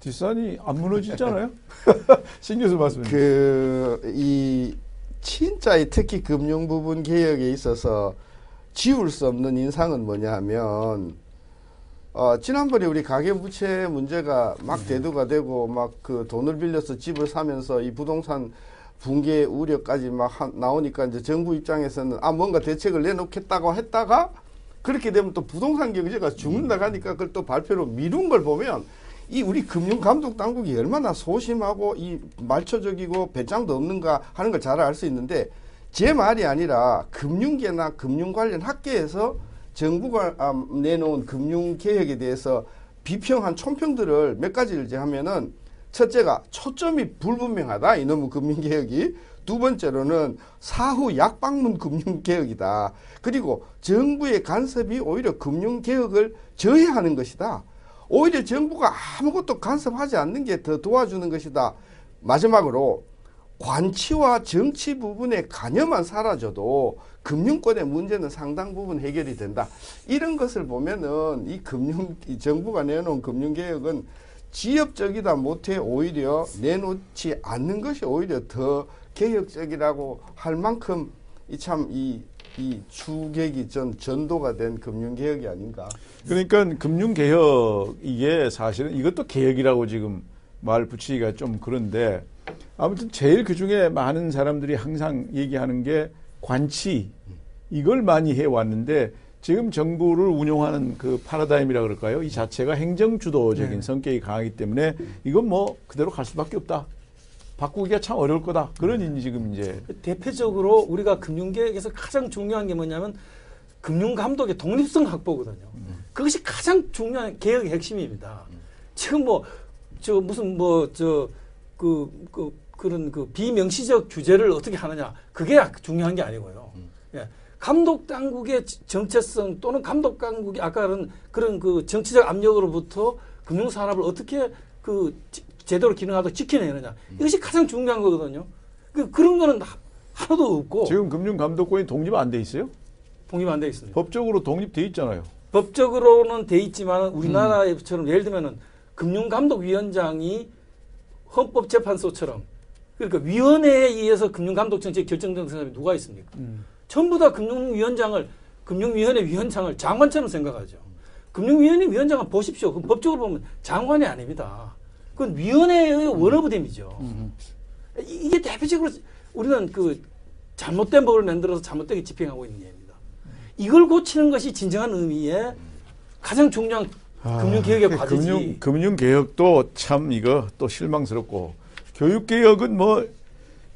뒷산이 안 무너지잖아요. 신 교수 말씀. 그, 이, 진짜 이 특히 금융 부분 개혁에 있어서 지울 수 없는 인상은 뭐냐 하면, 어, 지난번에 우리 가계부채 문제가 막 대두가 되고 막 그 돈을 빌려서 집을 사면서 이 부동산 붕괴 우려까지 막 하- 나오니까 이제 정부 입장에서는 아, 뭔가 대책을 내놓겠다고 했다가 그렇게 되면 또 부동산 경제가 죽는다 하니까 그걸 또 발표로 미룬 걸 보면 이 우리 금융 감독 당국이 얼마나 소심하고 이 말초적이고 배짱도 없는가 하는 걸 잘 알 수 있는데 제 말이 아니라 금융계나 금융 관련 학계에서 정부가 아, 내놓은 금융 개혁에 대해서 비평한 총평들을 몇 가지를 이제 하면은 첫째가 초점이 불분명하다. 이놈의 금융 개혁이 두 번째로는 사후 약방문 금융 개혁이다. 그리고 정부의 간섭이 오히려 금융 개혁을 저해하는 것이다. 오히려 정부가 아무것도 간섭하지 않는 게 더 도와주는 것이다. 마지막으로 관치와 정치 부분의 관여만 사라져도 금융권의 문제는 상당 부분 해결이 된다. 이런 것을 보면은 이 금융 이 정부가 내놓은 금융 개혁은 지엽적이다 못해 오히려 내놓지 않는 것이 오히려 더 개혁적이라고 할 만큼 이참이 이 추객이 전 전도가 된 금융 개혁이 아닌가. 그러니까 금융 개혁 이게 사실은 이것도 개혁이라고 지금 말 붙이기가 좀 그런데 아무튼 제일 그 중에 많은 사람들이 항상 얘기하는 게 관치 이걸 많이 해 왔는데 지금 정부를 운영하는 그 파라다임이라 그럴까요? 이 자체가 행정 주도적인 네. 성격이 강하기 때문에 이건 뭐 그대로 갈 수밖에 없다. 바꾸기가 참 어려울 거다. 그런 이 지금 이제 대표적으로 우리가 금융계획에서 가장 중요한 게 뭐냐면 금융 감독의 독립성 확보거든요. 그것이 가장 중요한 개혁의 핵심입니다. 지금 뭐 저 무슨 뭐 저 그 그 그런 그 비명시적 규제를 어떻게 하느냐 그게 중요한 게 아니고요. 예. 감독 당국의 지- 정체성 또는 감독 당국이 아까 그런 그런 그 정치적 압력으로부터 금융 산업을 어떻게 그 지- 제대로 기능하도록 지켜내느냐 이것이 가장 중요한 거거든요. 그 그런 거는 하- 하나도 없고 지금 금융 감독권이 독립 안 돼 있어요? 독립 안 돼 있습니다. 법적으로 독립돼 있잖아요. 법적으로는 돼 있지만 우리나라처럼 예를 들면은 금융감독위원장이 헌법재판소처럼 그러니까 위원회에 의해서 금융감독 정책 결정되는 사람이 누가 있습니까? 음. 전부 다 금융위원장을 금융위원회 위원장을 장관처럼 생각하죠. 금융위원회 위원장은 보십시오. 그 법적으로 보면 장관이 아닙니다. 그건 위원회의 원어브댐이죠. 이- 이게 대표적으로 우리는 그 잘못된 법을 만들어서 잘못되게 집행하고 있는 예입니다. 이걸 고치는 것이 진정한 의미의 가장 중요한 금융개혁의 과제지. 아, 금융 금융 개혁도 참 이거 또 실망스럽고 교육 개혁은 뭐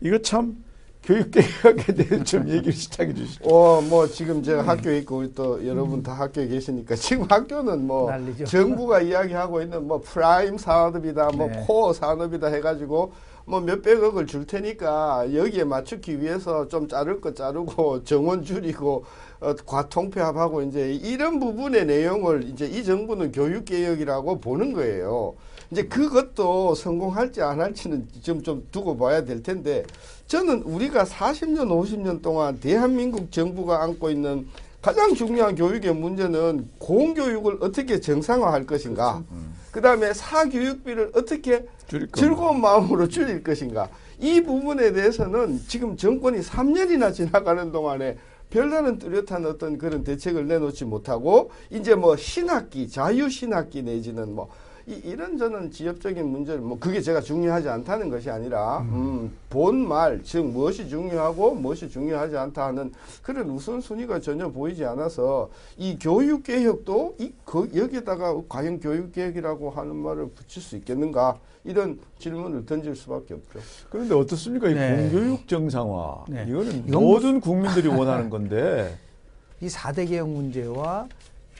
이거 참 교육 개혁에 대해 좀 얘기를 시작해 주시죠. 어, 뭐 지금 제가 학교에 있고 우리 또 여러분 다 학교에 계시니까 지금 학교는 뭐 난리죠. 정부가 이야기하고 있는 뭐 프라임 사업이다, 뭐 네. 코어 사업이다 해가지고 뭐 몇백억을 줄 테니까 여기에 맞추기 위해서 좀 자를 거 자르고 정원 줄이고 어, 과통폐합하고 이제 이런 부분의 내용을 이제 이 정부는 교육 개혁이라고 보는 거예요. 이제 그것도 성공할지 안 할지는 좀, 좀 두고 봐야 될 텐데 저는 우리가 40년, 50년 동안 대한민국 정부가 안고 있는 가장 중요한 교육의 문제는 공교육을 어떻게 정상화할 것인가. 그 다음에 사교육비를 어떻게. 즐거운 마음으로 줄일 것인가. 이 부분에 대해서는 지금 정권이 3년이나 지나가는 동안에 별다른 뚜렷한 어떤 그런 대책을 내놓지 못하고 이제 뭐 신학기, 자유 신학기 내지는 뭐 이, 이런 저는 지역적인 문제를 뭐 그게 제가 중요하지 않다는 것이 아니라 음, 본말 즉 무엇이 중요하고 무엇이 중요하지 않다 하는 그런 우선순위가 전혀 보이지 않아서 이 교육 개혁도 이 그, 여기에다가 과연 교육 개혁이라고 하는 말을 붙일 수 있겠는가 이런 질문을 던질 수밖에 없죠. 그런데 어떻습니까? 이 네. 공교육 정상화 네. 이거는 모든 국민들이 원하는 건데 이 4대 개혁 문제와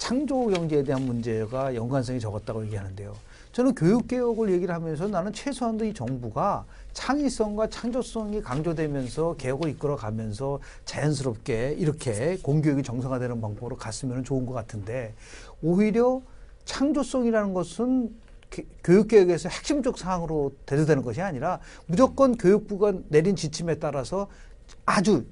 창조 경제에 대한 문제가 연관성이 적었다고 얘기하는데요. 저는 교육 개혁을 얘기를 하면서 나는 최소한도 이 정부가 창의성과 창조성이 강조되면서 개혁을 이끌어 가면서 자연스럽게 이렇게 공교육이 정상화되는 방법으로 갔으면 좋은 것 같은데 오히려 창조성이라는 것은 기- 교육개혁에서 핵심적 사항으로 대두되는 것이 아니라 무조건 교육부가 내린 지침에 따라서 아주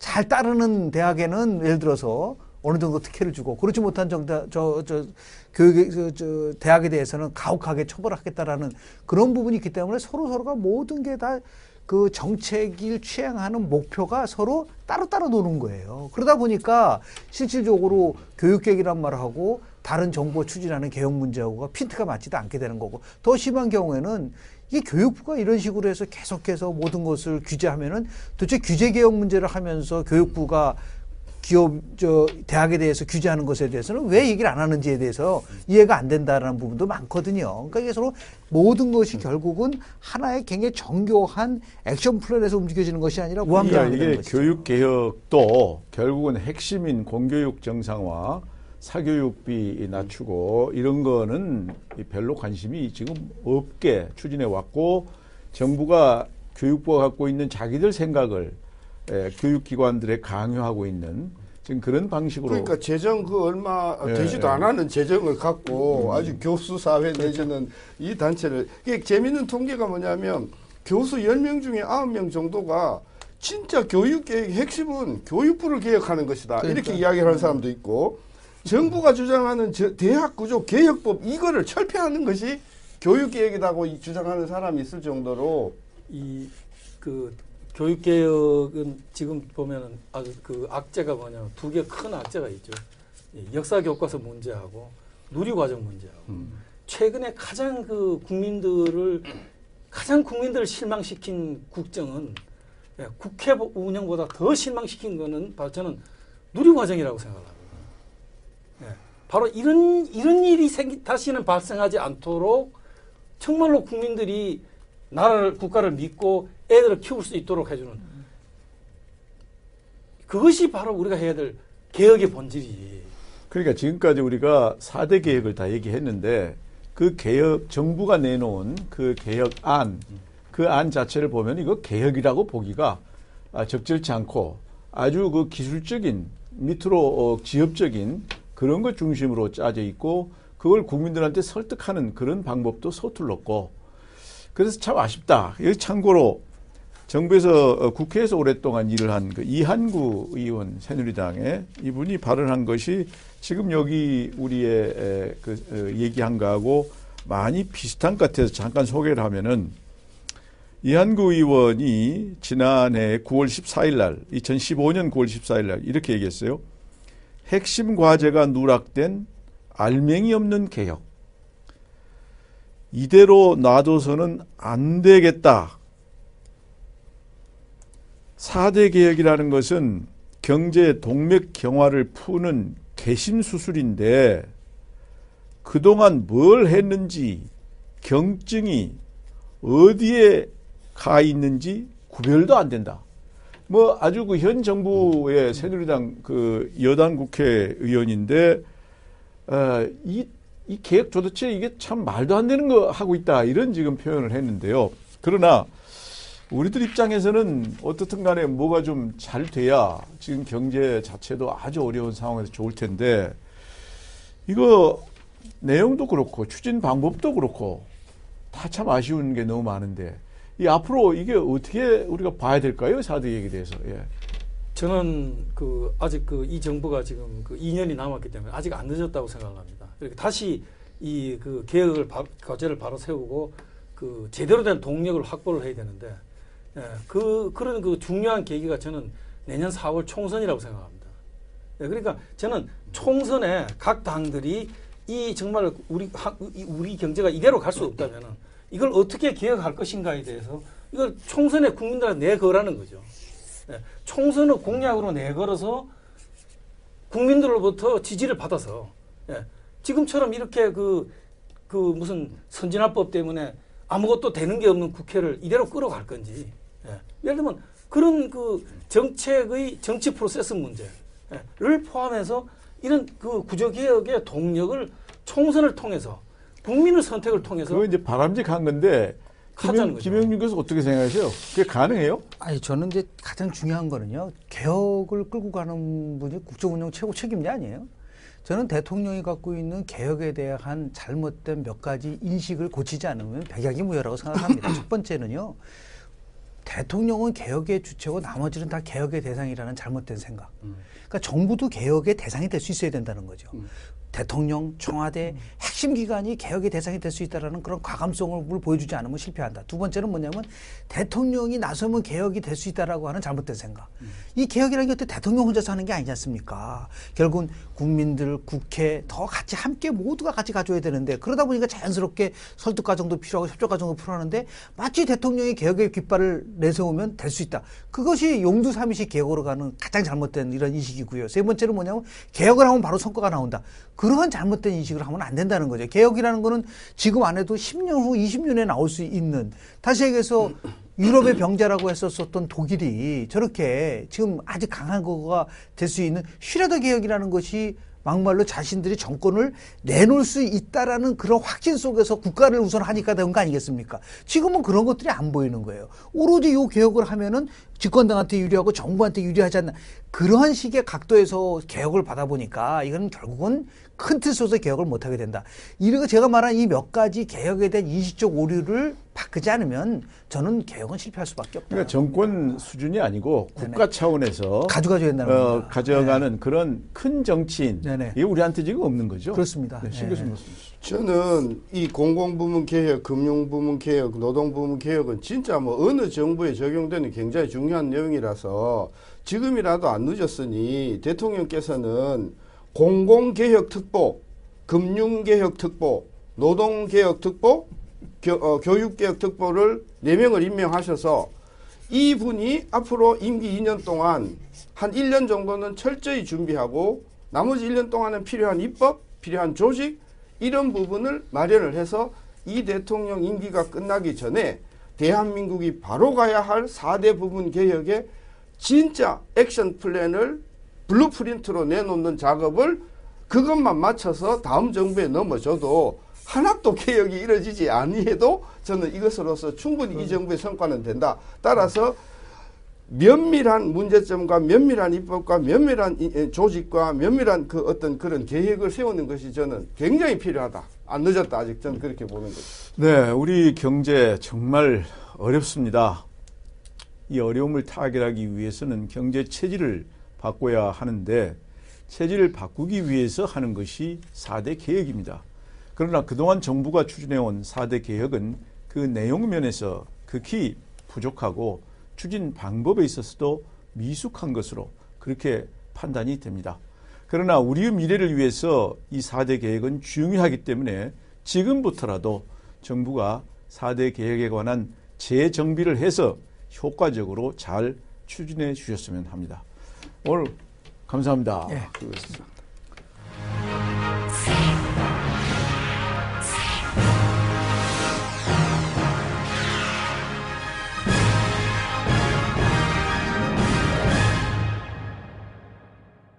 잘 따르는 대학에는 예를 들어서 어느 정도 특혜를 주고 그렇지 못한 정대 저저 교육 저, 저 대학에 대해서는 가혹하게 처벌하겠다라는 그런 부분이 있기 때문에 서로 서로가 모든 게 다 그 정책을 취행하는 목표가 서로 따로따로 노는 거예요. 그러다 보니까 실질적으로 교육계획이란 말을 하고 다른 정부가 추진하는 개혁 문제하고가 핀트가 맞지도 않게 되는 거고 더 심한 경우에는 이 교육부가 이런 식으로 해서 계속해서 모든 것을 규제하면은 도대체 규제 개혁 문제를 하면서 교육부가 기업 저 대학에 대해서 규제하는 것에 대해서는 왜 얘기를 안 하는지에 대해서 이해가 안 된다라는 부분도 많거든요. 그러니까 이게 서로 모든 것이 결국은 하나의 굉장히 정교한 액션 플랜에서 움직여지는 것이 아니라 이게 것이죠. 교육 개혁도 결국은 핵심인 공교육 정상화, 사교육비 낮추고 이런 거는 이 별로 관심이 지금 없게 추진해 왔고 정부가 교육부가 갖고 있는 자기들 생각을 에, 교육기관들에 강요하고 있는 지금 그런 방식으로 그러니까 재정 그 얼마 예, 되지도 예. 않았는 재정을 갖고 아주 교수 사회 내지는 이 단체를 이게 재밌는 통계가 뭐냐면 교수 10명 중에 9명 정도가 진짜 교육 계획의 핵심은 교육부를 개혁하는 것이다. 이렇게 이야기하는 사람도 있고 정부가 주장하는 저- 대학 구조 개혁법 이거를 철폐하는 것이 교육 계획이라고 이- 주장하는 사람이 있을 정도로 이 그 교육 개혁은 지금 보면은 아주 그 악재가 뭐냐면 두 개 큰 악재가 있죠. 이 역사 교과서 문제하고 누리 과정 문제하고 최근에 가장 그 국민들을 가장 국민들을 실망시킨 국정은 예, 국회 보- 운영보다 더 실망시킨 거는 바로 저는 누리 과정이라고 생각합니다. 예, 바로 이런 이런 일이 생기 다시는 발생하지 않도록 정말로 국민들이 나라를 국가를 믿고 애들을 키울 수 있도록 해주는 그것이 바로 우리가 해야 될 개혁의 본질이지. 그러니까 지금까지 우리가 4대 개혁을 다 얘기했는데 그 개혁 정부가 내놓은 그 개혁안 그 안 자체를 보면 이거 개혁이라고 보기가 아, 적절치 않고 아주 그 기술적인 밑으로 어, 지엽적인 그런 것 중심으로 짜져 있고 그걸 국민들한테 설득하는 그런 방법도 서툴렀고 그래서 참 아쉽다. 여기 참고로 정부에서 어, 국회에서 오랫동안 일을 한 그 이한구 의원 새누리당의 이분이 발언한 것이 지금 여기 우리의 에, 그 어, 얘기한 거하고 많이 비슷한 것 같아서 잠깐 소개를 하면은 이한구 의원이 지난해 9월 14일 날 2015년 9월 14일 날 이렇게 얘기했어요. 핵심 과제가 누락된 알맹이 없는 개혁. 이대로 놔둬서는 안 되겠다. 4대 개혁이라는 것은 경제 동맥 경화를 푸는 개심 수술인데 그동안 뭘 했는지 경증이 어디에 가 있는지 구별도 안 된다. 뭐 아주 그 현 정부의 새누리당 그 여당 국회의원인데 어, 이, 이 개혁 도대체 이게 참 말도 안 되는 거 하고 있다 이런 지금 표현을 했는데요. 그러나 우리들 입장에서는 어떻든 간에 뭐가 좀 잘 돼야 지금 경제 자체도 아주 어려운 상황에서 좋을 텐데 이거 내용도 그렇고 추진 방법도 그렇고 다 참 아쉬운 게 너무 많은데 이 앞으로 이게 어떻게 우리가 봐야 될까요? 사드 얘기에 대해서. 예. 저는 그 아직 그 이 정부가 지금 그 2년이 남았기 때문에 아직 안 늦었다고 생각합니다. 이렇게 다시 이 그 개혁을 바, 과제를 바로 세우고 그 제대로 된 동력을 확보를 해야 되는데 예, 그 그런 그 중요한 계기가 저는 내년 4월 총선이라고 생각합니다. 예, 그러니까 저는 총선에 각 당들이 이 정말 우리 우리 경제가 이대로 갈 수 없다면은 이걸 어떻게 개혁할 것인가에 대해서 이걸 총선에 국민들한테 내거라는 거죠. 예, 총선을 공약으로 내걸어서 국민들로부터 지지를 받아서 예, 지금처럼 이렇게 그, 그 무슨 선진화법 때문에 아무것도 되는 게 없는 국회를 이대로 끌어갈 건지 예, 예를 들면 그런 그 정책의 정치 프로세스 문제를 포함해서 이런 그 구조개혁의 동력을 총선을 통해서 국민의 선택을 통해서 그거 이제 바람직한 건데 하자는 김영, 거죠. 김영준 교수 어떻게 생각하세요? 그게 가능해요? 아니 저는 이제 가장 중요한 거는요 개혁을 끌고 가는 분이 국정운영 최고 책임자 아니에요? 저는 대통령이 갖고 있는 개혁에 대한 잘못된 몇 가지 인식을 고치지 않으면 백약이 무효라고 생각합니다. 첫 번째는요 대통령은 개혁의 주체고 나머지는 다 개혁의 대상이라는 잘못된 생각. 그러니까 정부도 개혁의 대상이 될 수 있어야 된다는 거죠. 대통령, 청와대 핵심 기관이 개혁의 대상이 될 수 있다라는 그런 과감성을 보여주지 않으면 실패한다. 두 번째는 뭐냐면 대통령이 나서면 개혁이 될 수 있다라고 하는 잘못된 생각. 이 개혁이라는 게 대통령 혼자서 하는 게 아니지 않습니까? 결국은 국민들, 국회 더 같이 함께 모두가 같이 가져야 되는데 그러다 보니까 자연스럽게 설득 과정도 필요하고 협조 과정도 필요하는데 마치 대통령이 개혁의 깃발을 내세우면 될 수 있다. 그것이 용두사미식 개혁으로 가는 가장 잘못된 이런 인식이고요. 세 번째는 뭐냐면 개혁을 하면 바로 성과가 나온다. 그러한 잘못된 인식을 하면 안 된다는 거죠. 개혁이라는 거는 지금 안 해도 10년 후 20년에 나올 수 있는 다시 얘기해서 유럽의 병자라고 했었었던 독일이 저렇게 지금 아주 강한 거가 될 수 있는 슈레더 개혁이라는 것이 막말로 자신들이 정권을 내놓을 수 있다라는 그런 확신 속에서 국가를 우선 하니까 된 거 아니겠습니까? 지금은 그런 것들이 안 보이는 거예요. 오로지 요 개혁을 하면은 집권당한테 유리하고 정부한테 유리하지 않나. 그러한 식의 각도에서 개혁을 받아보니까 이건 결국은 큰 틀에서 개혁을 못하게 된다. 이거 제가 말한 이 몇 가지 개혁에 대한 인식적 오류를 바꾸지 않으면 저는 개혁은 실패할 수밖에 없다. 그러니까 정권 수준이 아니고 네네. 국가 차원에서 가져가줘야 된다는 어, 겁니다. 가져가는 그런 큰 정치인 네네. 이게 우리한테 지금 없는 거죠. 그렇습니다. 네, 네. 신 교수님. 저는 이 공공부문 개혁, 금융부문 개혁, 노동부문 개혁은 진짜 뭐 어느 정부에 적용되는 굉장히 중요한 내용이라서 지금이라도 안 늦었으니 대통령께서는 공공개혁특보, 금융개혁특보, 노동개혁특보, 교, 어, 교육개혁특보를 네명을 임명하셔서 이분이 앞으로 임기 2년 동안 한 1년 정도는 철저히 준비하고 나머지 1년 동안은 필요한 입법, 필요한 조직 이런 부분을 마련을 해서 이 대통령 임기가 끝나기 전에 대한민국이 바로 가야 할 4대 부분 개혁의 진짜 액션 플랜을 blueprint로 내놓는 작업을 그것만 마쳐서 다음 정부에 넘겨줘도 하나도 개혁이 이루어지지 아니해도 저는 이것으로서 충분히 이 정부의 성과는 된다. 따라서 면밀한 문제점과 면밀한 입법과 면밀한 조직과 면밀한 그 어떤 그런 계획을 세우는 것이 저는 굉장히 필요하다. 안 늦었다. 아직 저는 그렇게 보는 거죠. 네, 우리 경제 정말 어렵습니다. 이 어려움을 타결하기 위해서는 경제 체질을 바꿔야 하는데 체질을 바꾸기 위해서 하는 것이 4대 개혁입니다. 그러나 그동안 정부가 추진해온 4대 개혁은 그 내용 면에서 극히 부족하고 추진 방법에 있어서도 미숙한 것으로 그렇게 판단이 됩니다. 그러나 우리의 미래를 위해서 이 4대 개혁은 중요하기 때문에 지금부터라도 정부가 4대 개혁에 관한 재정비를 해서 효과적으로 잘 추진해 주셨으면 합니다. 오늘 감사합니다. 예. 그렇습니다.